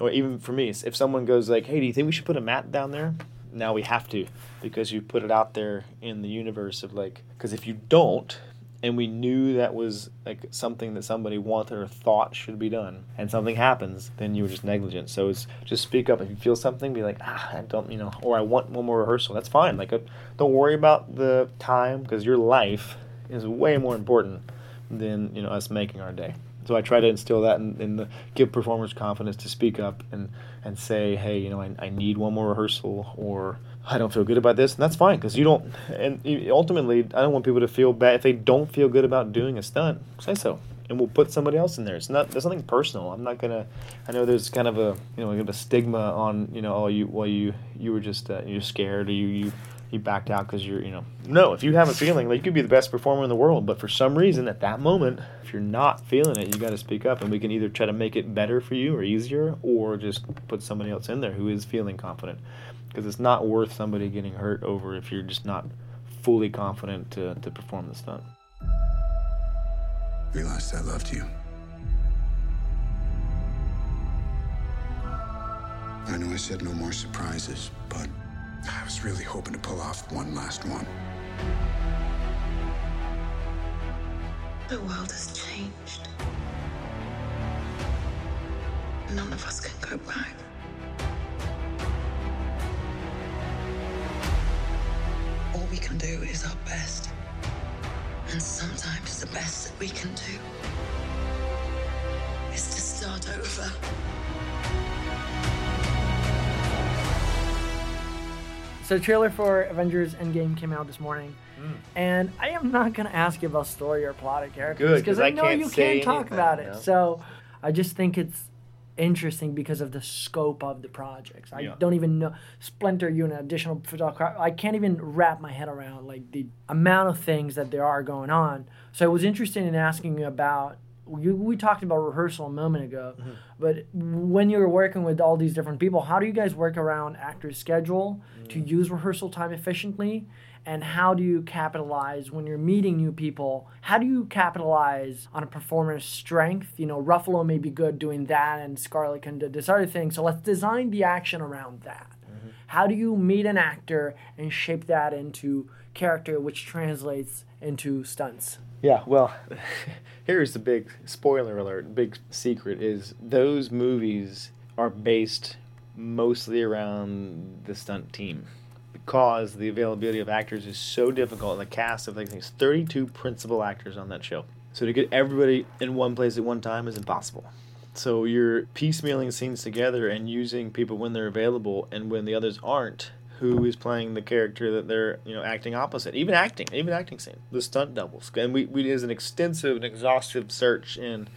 S2: Or even for me, if someone goes like, "Hey, do you think we should put a mat down there?" Now we have to because you put it out there in the universe of like because if you don't and we knew that was like something that somebody wanted or thought should be done and something happens then you were just negligent. So it's just speak up. If you feel something be like ah i don't you know or i want one more rehearsal that's fine. Like uh, don't worry about the time because your life is way more important than you know us making our day so I try to instill that in, in the give performers confidence to speak up and and say, hey, you know, I, I need one more rehearsal or I don't feel good about this, and that's fine because you don't. And ultimately, I don't want people to feel bad if they don't feel good about doing a stunt. Say so, and we'll put somebody else in there. It's not. There's nothing personal. I'm not gonna. I know there's kind of a you know a stigma on you know oh you well you you were just uh, you're scared or you you you backed out because you're, you know, no. If you have a feeling, like you could be the best performer in the world, but for some reason at that moment, if you're not feeling it, you got to speak up, and we can either try to make it better for you or easier, or just put somebody else in there who is feeling confident, because it's not worth somebody getting hurt over if you're just not fully confident to to perform the stunt.
S6: Realized I loved you. I know I said no more surprises, but I was really hoping to pull off one last one.
S7: The world has changed. None of us can go back. All we can do is our best. And sometimes the best that we can do is to start over.
S1: So, the trailer for Avengers Endgame came out this morning, mm. and I am not going to ask you about story or plot or characters
S2: because
S1: I,
S2: I,
S1: know you can't talk
S2: anything,
S1: about it.
S2: No?
S1: So, I just think it's interesting because of the scope of the projects. I
S2: Yeah.
S1: don't even know Splinter Unit, additional. I can't even wrap my head around like the amount of things that there are going on. So, I was interested in asking you about. You, we talked about rehearsal a moment ago,
S2: Mm-hmm.
S1: but when you're working with all these different people, how do you guys work around actors' schedule to
S2: Mm.
S1: use rehearsal time efficiently? And how do you capitalize when you're meeting new people? How do you capitalize on a performer's strength? You know, Ruffalo may be good doing that, and Scarlett can do this other thing. So let's design the action around that. How do you meet an actor and shape that into character, which translates into stunts?
S2: Yeah, well, here's the big spoiler alert. Big secret is those movies are based mostly around the stunt team because the availability of actors is so difficult. The cast of like there's 32 principal actors on that show, so to get everybody in one place at one time is impossible. So you're piecemealing scenes together and using people when they're available and when the others aren't. Who is playing the character that they're you know acting opposite? Even acting, even acting scene, the stunt doubles, and we we did an extensive and exhaustive search in.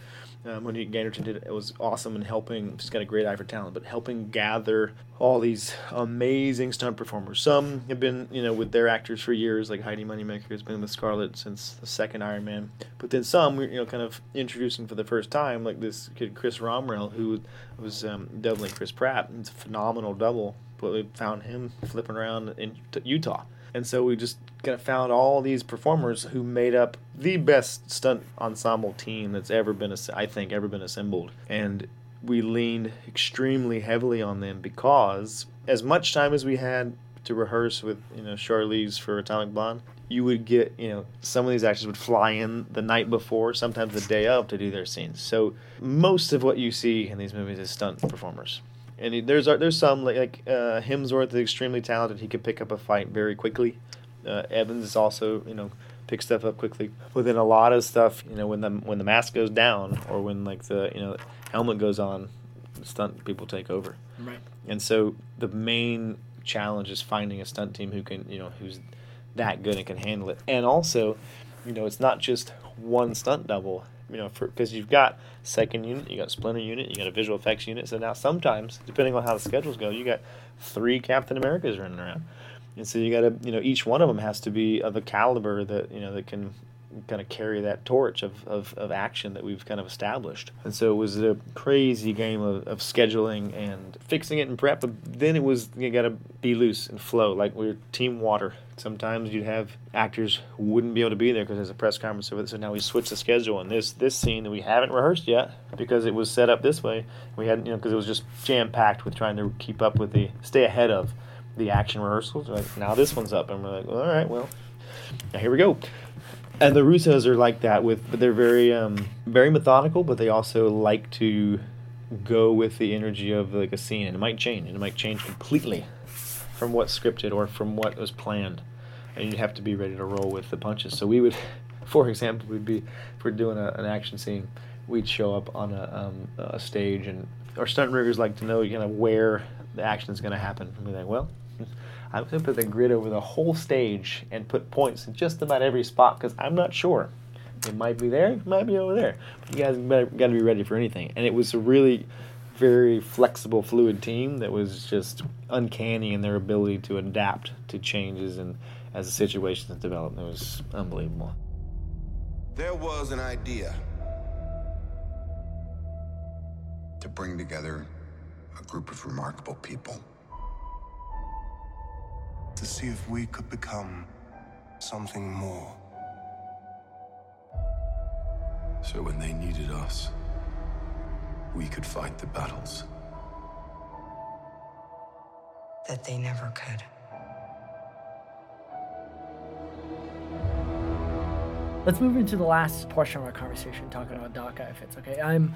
S2: Um, Monique Ganderton did it. It was awesome in helping. She's got a great eye for talent, but helping gather all these amazing stunt performers. Some have been, you know, with their actors for years, like Heidi Moneymaker has been with Scarlett since the second Iron Man. But then some, you know, kind of introducing for the first time, like this kid Chris Romrell, who was um, doubling Chris Pratt. It's a phenomenal double. But we found him flipping around in Utah. And so we just kind of found all these performers who made up the best stunt ensemble team that's ever been, I think, ever been assembled. And we leaned extremely heavily on them because as much time as we had to rehearse with, you know, Charlize for Atomic Blonde, you would get, you know, some of these actors would fly in the night before, sometimes the day of, to do their scenes. So most of what you see in these movies is stunt performers and he, there's there's some like, like uh, Hemsworth is extremely talented. He can pick up a fight very quickly. Uh, Evans is also you know pick stuff up quickly. But then a lot of stuff you know when the when the mask goes down or when like the you know helmet goes on, stunt people take over.
S1: Right.
S2: And so the main challenge is finding a stunt team who can you know who's that good and can handle it. And also, you know, it's not just one stunt double you know, because you've got second unit, you got splinter unit, you got a visual effects unit. So now sometimes, depending on how the schedules go, you got three Captain Americas running around, And so you got to, you know, each one of them has to be of a caliber that you know that can kind of carry that torch of, of, of action that we've kind of established. And so it was a crazy game of, of scheduling and fixing it in prep, but then it was you got to be loose and flow like we're team water. Sometimes you'd have actors who wouldn't be able to be there because there's a press conference so now we switch the schedule. And this this scene that we haven't rehearsed yet because it was set up this way, we had you know because it was just jam packed with trying to keep up with the stay ahead of the action rehearsals. Like now this one's up, and we're like, all right, well, now here we go and the Russos are like that with, but they're very, um, very methodical, but they also like to go with the energy of like a scene, and it might change, and it might change completely from what's scripted or from what was planned, and you have to be ready to roll with the punches. So we would, for example, we'd be if we're doing a, an action scene, we'd show up on a, um, a stage, and our stunt riggers like to know kind of where the action is going to happen. And we're like, well, I'm going to put the grid over the whole stage and put points in just about every spot because I'm not sure. It might be there, it might be over there. But you guys got to be ready for anything. And it was a really very flexible, fluid team that was just uncanny in their ability to adapt to changes and as the situations developed. It was unbelievable.
S6: There was an idea to bring together a group of remarkable people
S5: to see if we could become something more.
S8: So when they needed us, we could fight the battles.
S7: That they never could.
S1: Let's move into the last portion of our conversation, talking about Dhaka, if it's okay. I'm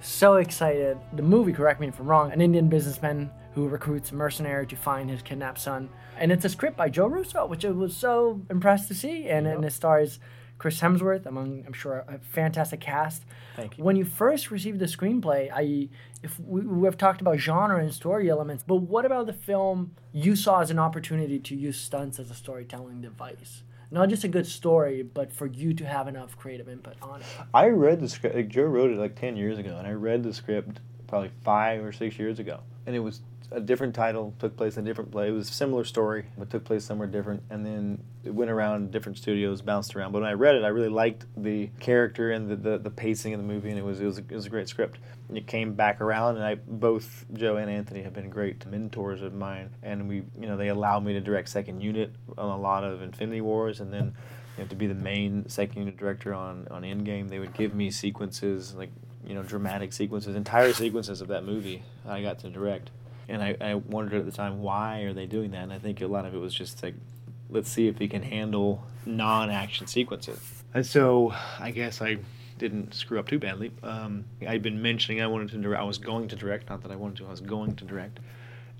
S1: so excited. The movie, correct me if I'm wrong, an Indian businessman who recruits a mercenary to find his kidnapped son. And it's a script by Joe Russo, which I was so impressed to see. And, yep. and it stars Chris Hemsworth, among I'm sure a fantastic cast.
S2: Thank you.
S1: When you first received the screenplay, I if we, we have talked about genre and story elements, but what about the film you saw as an opportunity to use stunts as a storytelling device? Not just a good story, but for you to have enough creative input on it.
S2: I read the script. Like Joe wrote it like ten years ago, and I read the script probably five or six years ago, and it was a different title, took place in a different play. It was a similar story, but took place somewhere different. And then it went around different studios, bounced around. But when I read it, I really liked the character and the, the, the pacing of the movie, and it was it was, a, it was a great script. And it came back around, and I both Joe and Anthony have been great mentors of mine, and we you know they allowed me to direct second unit on a lot of Infinity Wars, and then. You know, to be the main second unit director on on Endgame, they would give me sequences like you know dramatic sequences, entire sequences of that movie I got to direct and I, I wondered at the time why are they doing that? And i think a lot of it was just like let's see if he can handle non-action sequences. And so i guess i didn't screw up too badly. Um, i'd been mentioning i wanted to direct i was going to direct not that i wanted to i was going to direct.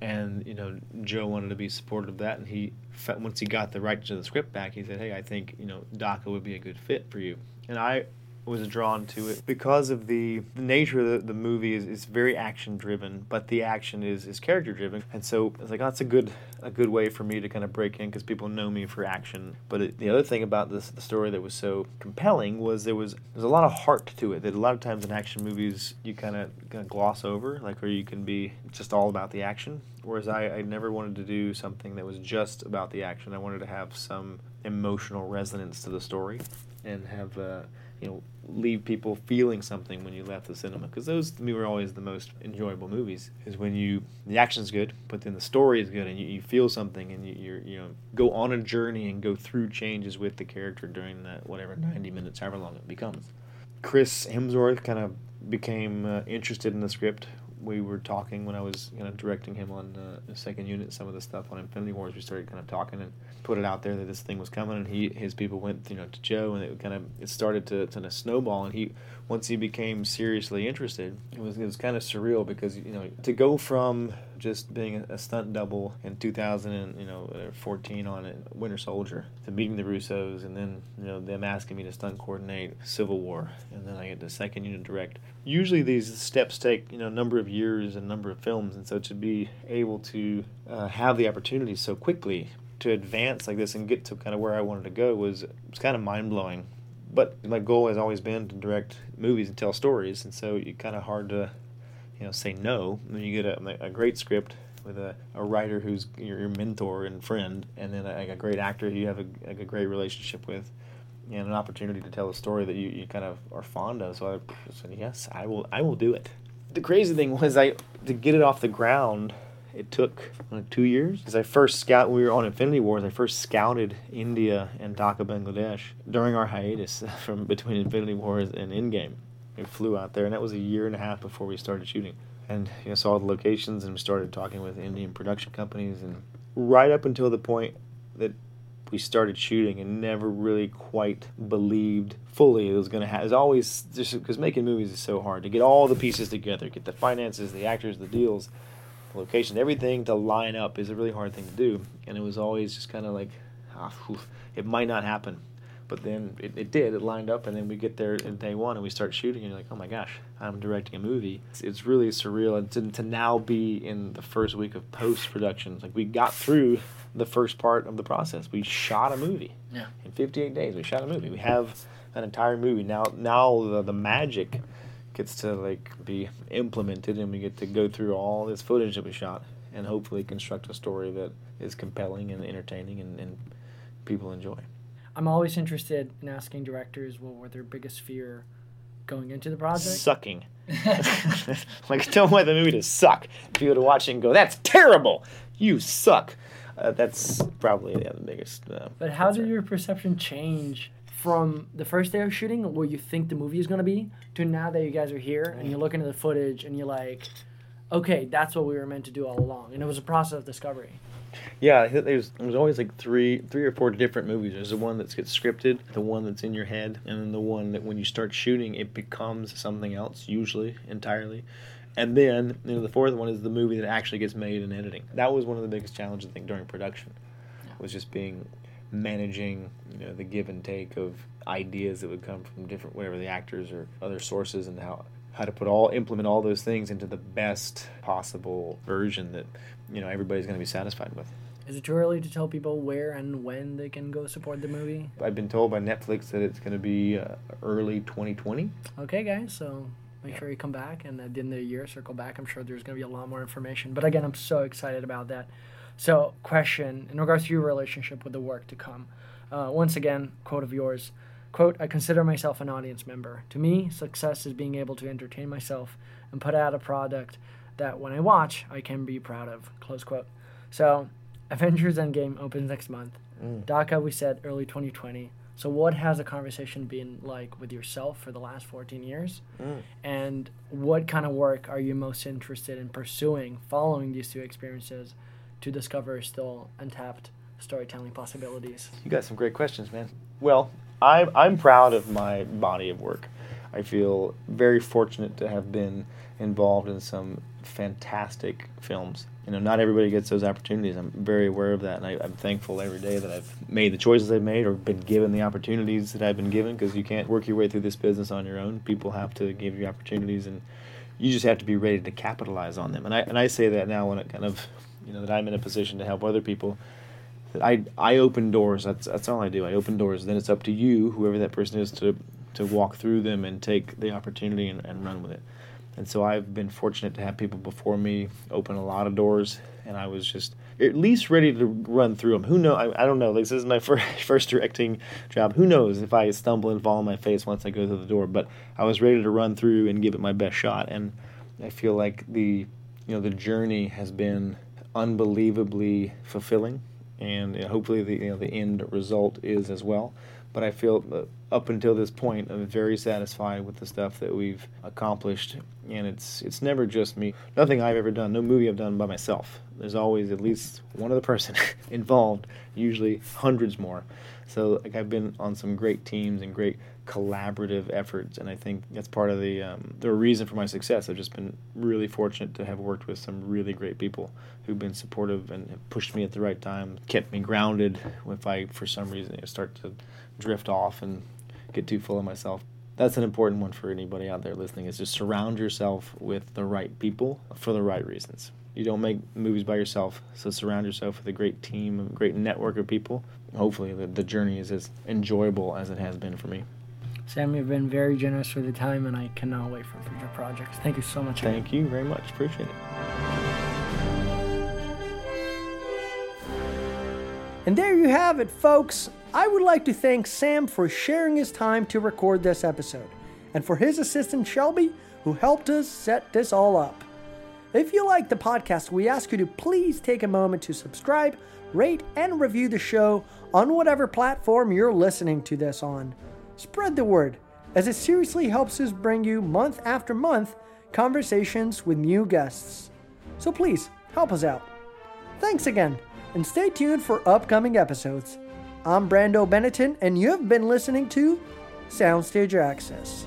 S2: And you know joe wanted to be supportive of that and he once he got the rights to the script back he said hey i think you know Dhaka would be a good fit for you. And i was drawn to it because of the, nature of the, the movie is, is very action driven, but the action is, is character driven. And so it's like, oh, that's a good a good way for me to kind of break in because people know me for action. But it, the other thing about this the story that was so compelling was there was there's a lot of heart to it. That a lot of times in action movies you kind of kind of gloss over, like or you can be just all about the action. Whereas I, I never wanted to do something that was just about the action. I wanted to have some emotional resonance to the story and have. Uh, you know leave people feeling something when you left the cinema because those to me were always the most enjoyable movies is when you the action's good but then the story is good and you, you feel something and you you you know go on a journey and go through changes with the character during that whatever 90 minutes however long it becomes. Chris hemsworth kind of became uh, interested in the script we were talking when I was kind of directing him on uh, the second unit, some of the stuff on Infinity Wars. We started kind of talking and put it out there that this thing was coming, and he his people went you know to Joe, and it kind of it started to of snowball. And he once he became seriously interested, it was it was kind of surreal because you know to go from just being a, stunt double in 2000 and you know 14 on it, Winter Soldier to meeting the Russos, and then you know them asking me to stunt coordinate Civil War, and then I get the second unit direct. Usually these steps take you know a number of years and a number of films, and so to be able to uh, have the opportunity so quickly to advance like this and get to kind of where I wanted to go was was kind of mind blowing. But my goal has always been to direct movies and tell stories, and so it's kind of hard to, you know, say no and then you get a, a great script with a, a writer who's your, mentor and friend, and then a, a great actor you have a, a great relationship with, and an opportunity to tell a story that you, you kind of are fond of. So I said, yes, I will I will do it. The crazy thing was I to get it off the ground. It took uh, two years because I first scout. We were on Infinity Wars. I first scouted India and Dhaka, Bangladesh during our hiatus from between Infinity Wars and Endgame. We flew out there, and that was a year and a half before we started shooting. And you know, saw the locations and we started talking with Indian production companies. And right up until the point that we started shooting and never really quite believed fully it was going to happen. It's always just because making movies is so hard to get all the pieces together, get the finances, the actors, the deals, the location, everything to line up is a really hard thing to do. And it was always just kind of like, ah, it might not happen. But then it, it did. It lined up, and then we get there in day one, and we start shooting, and you're like, "Oh my gosh, I'm directing a movie." It's, it's really surreal, and to, to now be in the first week of post production, like we got through the first part of the process. We shot a movie.
S1: Yeah.
S2: In 58 days, we shot a movie. We have an entire movie now. Now the, the magic gets to like be implemented, and we get to go through all this footage that we shot, and hopefully construct a story that is compelling and entertaining, and, and people enjoy.
S1: I'm always interested in asking directors what were their biggest fear going into the project.
S2: Sucking. like, don't want the movie to suck. People to watch it and go, "That's terrible. You suck." Uh, that's probably yeah, the biggest. Uh,
S1: But how
S2: concern.
S1: did your perception change from the first day of shooting, where you think the movie is going to be, to now that you guys are here and you're looking at the footage and you're like, okay, that's what we were meant to do all along, and it was a process of discovery.
S2: Yeah, there's there's always like three three or four different movies. There's the one that gets scripted, the one that's in your head, and then the one that when you start shooting it becomes something else, usually entirely. And then you know the fourth one is the movie that actually gets made in editing. That was one of the biggest challenges I think during production, was just being managing you know the give and take of ideas that would come from different whatever the actors or other sources and how how to put all implement all those things into the best possible version that you know everybody's going to be satisfied with.
S1: Is it too early to tell people where and when they can go support the movie?
S2: I've been told by Netflix that it's going to be uh, early 2020.
S1: Okay, guys, so make sure you come back and at the end of the year, circle back. I'm sure there's going to be a lot more information. But again, I'm so excited about that. So, question in regards to your relationship with the work to come. Uh, once again, quote of yours. Quote, I consider myself an audience member. To me, success is being able to entertain myself and put out a product that when I watch, I can be proud of. Close quote. So, Avengers Endgame opens next month. Mm. Dhaka, we said early 2020. So, what has the conversation been like with yourself for the last 14 years? Mm. And what kind of work are you most interested in pursuing following these two experiences to discover still untapped storytelling possibilities?
S2: You got some great questions, man. Well, I'm I'm proud of my body of work. I feel very fortunate to have been involved in some fantastic films. You know, not everybody gets those opportunities. I'm very aware of that, and I, I'm thankful every day that I've made the choices I've made or been given the opportunities that I've been given. Because you can't work your way through this business on your own. People have to give you opportunities, and you just have to be ready to capitalize on them. And I and I say that now when it kind of, you know, that I'm in a position to help other people. That I I open doors. That's that's all I do. I open doors. Then it's up to you, whoever that person is, to to walk through them and take the opportunity and, and run with it. And so I've been fortunate to have people before me open a lot of doors, and I was just at least ready to run through them. Who know? I, I don't know. This is my first first directing job. Who knows if I stumble and fall on my face once I go through the door? But I was ready to run through and give it my best shot, and I feel like the you know the journey has been unbelievably fulfilling, and uh, hopefully the you know the end result is as well. But I feel uh, up until this point, I'm very satisfied with the stuff that we've accomplished, and it's it's never just me. Nothing I've ever done, no movie I've done by myself. There's always at least one other person involved, usually hundreds more. So like I've been on some great teams and great collaborative efforts, and I think that's part of the um, the reason for my success. I've just been really fortunate to have worked with some really great people who've been supportive and pushed me at the right time, kept me grounded if I for some reason start to drift off and get too full of myself. That's an important one for anybody out there listening is just surround yourself with the right people for the right reasons. You don't make movies by yourself, so surround yourself with a great team, a great network of people. Hopefully, the, the journey is as enjoyable as it has been for me.
S1: Sam, you've been very generous with your time, and I cannot wait for future projects. Thank you so much. again.
S2: Thank you very much. Appreciate it.
S1: And there you have it, folks. I would like to thank Sam for sharing his time to record this episode, and for his assistant Shelby, who helped us set this all up. If you like the podcast, we ask you to please take a moment to subscribe, rate, and review the show on whatever platform you're listening to this on. Spread the word, as it seriously helps us bring you month after month conversations with new guests. So please help us out. Thanks again, and stay tuned for upcoming episodes. I'm Brando Benetton, and you've been listening to Soundstage Access.